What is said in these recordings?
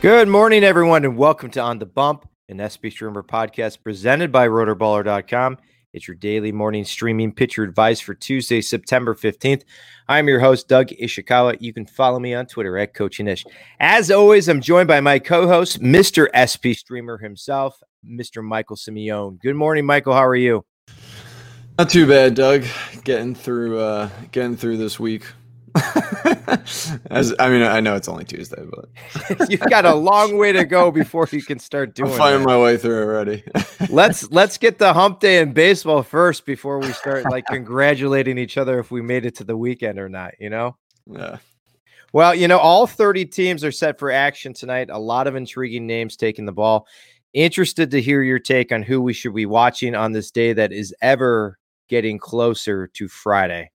Good morning, everyone, and welcome to On the Bump, an SP Streamer podcast presented by rotoballer.com. It's your daily morning streaming pitcher advice for Tuesday, September 15th. I'm your host, Doug Ishikawa. You can follow me on Twitter at Coaching Ish. As always, I'm joined by my co host, Mr. SP Streamer himself, Mr. Michael Simeone. Good morning, Michael. How are you? Not too bad, Doug. Getting through uh getting through this week. As I mean, I know it's only Tuesday, but you've got a long way to go before you can start doing. I'm finding my way through already. let's let's get the hump day in baseball first before we start like congratulating each other if we made it to the weekend or not. You know. Yeah. Well, you know, all 30 teams are set for action tonight. A lot of intriguing names taking the ball. Interested to hear your take on who we should be watching on this day that is ever getting closer to Friday.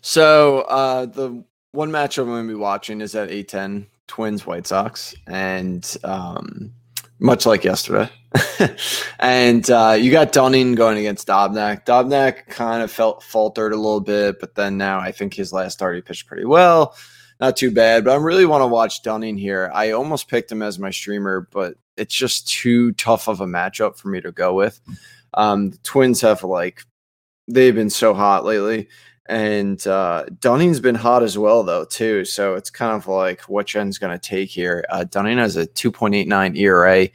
So uh, the one matchup I'm going to be watching is at A10 Twins White Sox, and um, much like yesterday. and uh, you got Dunning going against Dobnak. Dobnak kind of felt faltered a little bit, but then now I think his last start he pitched pretty well. Not too bad, but I really want to watch Dunning here. I almost picked him as my streamer, but it's just too tough of a matchup for me to go with. Um, the Twins have like they've been so hot lately. And uh, Dunning's been hot as well, though, too. So it's kind of like which end's going to take here. Uh, Dunning has a 2.89 ERA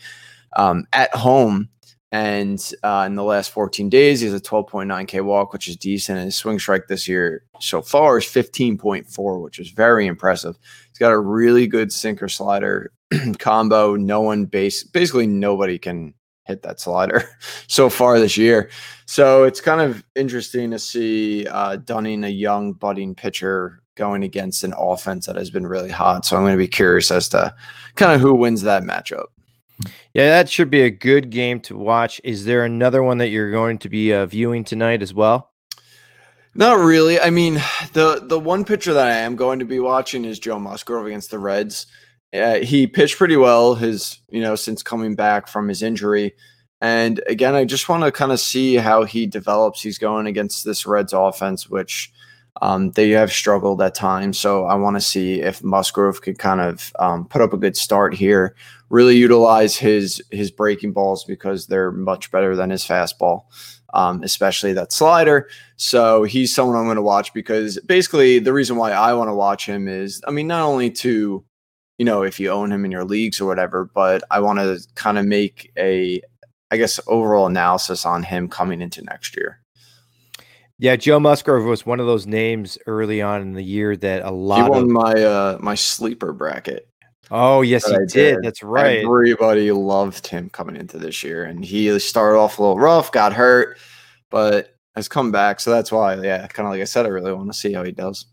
um, at home. And uh, in the last 14 days, he has a 12.9 K walk, which is decent. And his swing strike this year so far is 15.4, which is very impressive. He's got a really good sinker slider combo. No one base, basically nobody can hit that slider so far this year. So it's kind of interesting to see uh, Dunning, a young budding pitcher, going against an offense that has been really hot. So I'm going to be curious as to kind of who wins that matchup. Yeah, that should be a good game to watch. Is there another one that you're going to be uh, viewing tonight as well? Not really. I mean, the the one pitcher that I am going to be watching is Joe Musgrove against the Reds. Uh, he pitched pretty well his you know since coming back from his injury. And again i just want to kind of see how he develops. He's going against this reds offense which um, they have struggled at times. So i want to see if musgrove could kind of um, put up a good start here really utilize his his breaking balls because they're much better than his fastball um, especially that slider. So he's someone I'm going to watch because basically the reason why I want to watch him is, I mean, not only to you know, if you own him in your leagues or whatever. But I want to kind of make a, I guess, overall analysis on him coming into next year. Yeah, Joe Musgrove was one of those names early on in the year that a lot he won of my uh my sleeper bracket. Oh yes, he did. did. That's right. Everybody loved him coming into this year, and he started off a little rough, got hurt, but has come back. So that's why, yeah, kind of like I said, I really want to see how he does.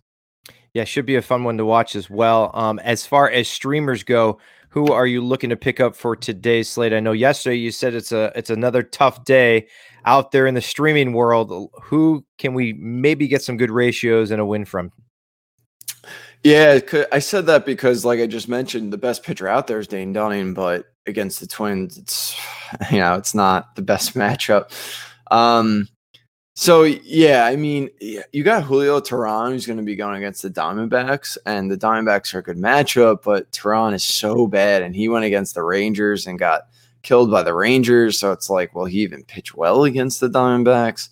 Yeah, should be a fun one to watch as well. Um, as far as streamers go, who are you looking to pick up for today's slate? I know yesterday you said it's a it's another tough day out there in the streaming world. Who can we maybe get some good ratios and a win from? Yeah, I said that because, like I just mentioned, the best pitcher out there is Dane Dunning, but against the Twins, it's you know it's not the best matchup. Um, so yeah, I mean, you got Julio Teheran who's going to be going against the Diamondbacks, and the Diamondbacks are a good matchup, but Teheran is so bad, and he went against the Rangers and got killed by the Rangers. So it's like, well, he even pitched well against the Diamondbacks.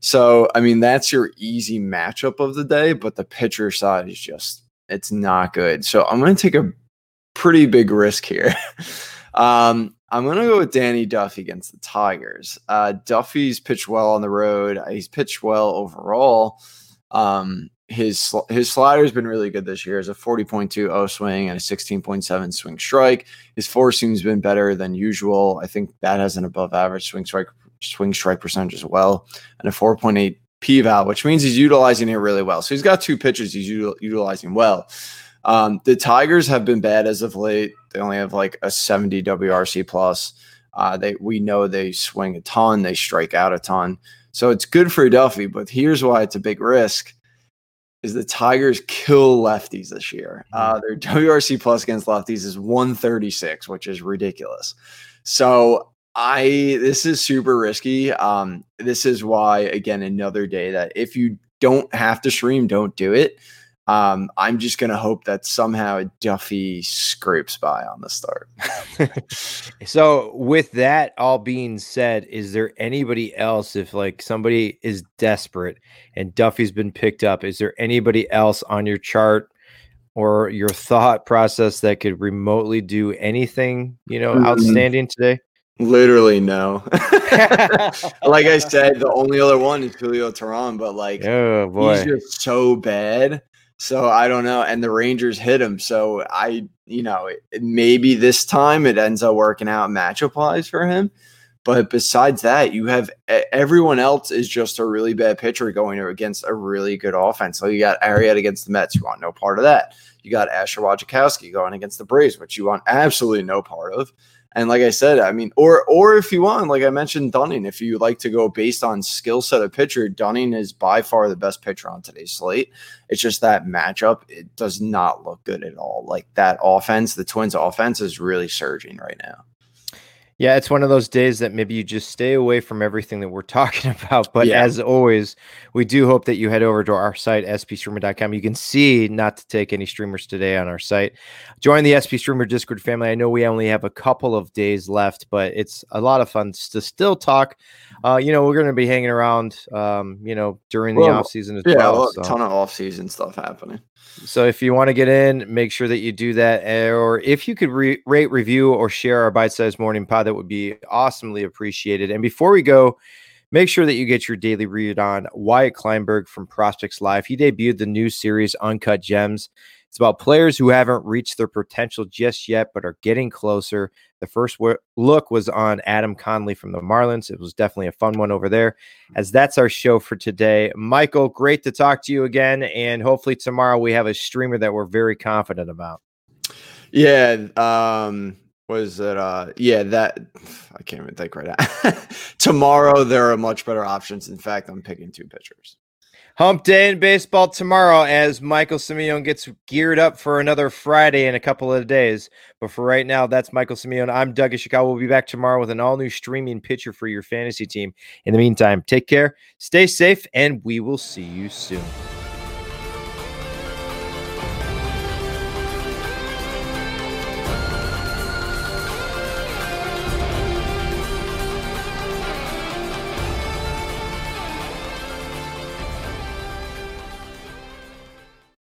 So I mean, that's your easy matchup of the day, but the pitcher side is just it's not good. So I'm going to take a pretty big risk here. um, I'm going to go with Danny Duffy against the Tigers. Uh, Duffy's pitched well on the road. He's pitched well overall. Um, his his slider's been really good this year. Has a 40.2 O swing and a 16.7 swing strike. His four seems been better than usual. I think that has an above average swing strike swing strike percentage as well, and a 4.8 P val, which means he's utilizing it really well. So he's got two pitches he's util- utilizing well. Um, the Tigers have been bad as of late. They only have like a 70 WRC plus. Uh, they we know they swing a ton, they strike out a ton. So it's good for Duffy, but here's why it's a big risk is the Tigers kill lefties this year. Uh, mm-hmm. their WRC plus against lefties is 136, which is ridiculous. So I this is super risky. Um, this is why again another day that if you don't have to stream, don't do it. Um, I'm just gonna hope that somehow Duffy scrapes by on the start. so, with that all being said, is there anybody else if like somebody is desperate and Duffy's been picked up? Is there anybody else on your chart or your thought process that could remotely do anything, you know, mm-hmm. outstanding today? Literally no. like I said, the only other one is Julio Teheran, but like oh boy, he's just so bad. So I don't know. And the Rangers hit him. So I, you know, maybe this time it ends up working out matchup wise for him. But besides that, you have everyone else is just a really bad pitcher going against a really good offense. So you got Arrieta against the Mets, you want no part of that. You got Asher Wojciechowski going against the Braves, which you want absolutely no part of. And like I said, I mean, or or if you want, like I mentioned, Dunning, if you like to go based on skill set of pitcher, Dunning is by far the best pitcher on today's slate. It's just that matchup, it does not look good at all. Like that offense, the Twins offense is really surging right now. Yeah, it's one of those days that maybe you just stay away from everything that we're talking about. But yeah. as always, we do hope that you head over to our site, spstreamer.com. You can see not to take any streamers today on our site. Join the SP Streamer Discord family. I know we only have a couple of days left, but it's a lot of fun to still talk. Uh, you know, we're going to be hanging around, um, you know, during the well, off season as yeah, well. Yeah, a ton of off season stuff happening. So if you want to get in, make sure that you do that. Eh, or if you could re- rate, review, or share our bite sized morning pod, that would be awesomely appreciated. And before we go, make sure that you get your daily read on Wyatt Kleinberg from Prospects Live. He debuted the new series Uncut Gems. It's about players who haven't reached their potential just yet, but are getting closer. The first look was on Adam Conley from the Marlins. It was definitely a fun one over there. As that's our show for today. Michael, great to talk to you again. And hopefully tomorrow we have a streamer that we're very confident about. Yeah. Um, was it uh yeah that i can't even think right now tomorrow there are much better options in fact i'm picking two pitchers Hump day in baseball tomorrow as Michael Simeone gets geared up for another Friday in a couple of days. But for right now, that's Michael Simeone. I'm Doug Ishikawa. We'll be back tomorrow with an all new streaming pitcher for your fantasy team. In the meantime, take care, stay safe, and we will see you soon.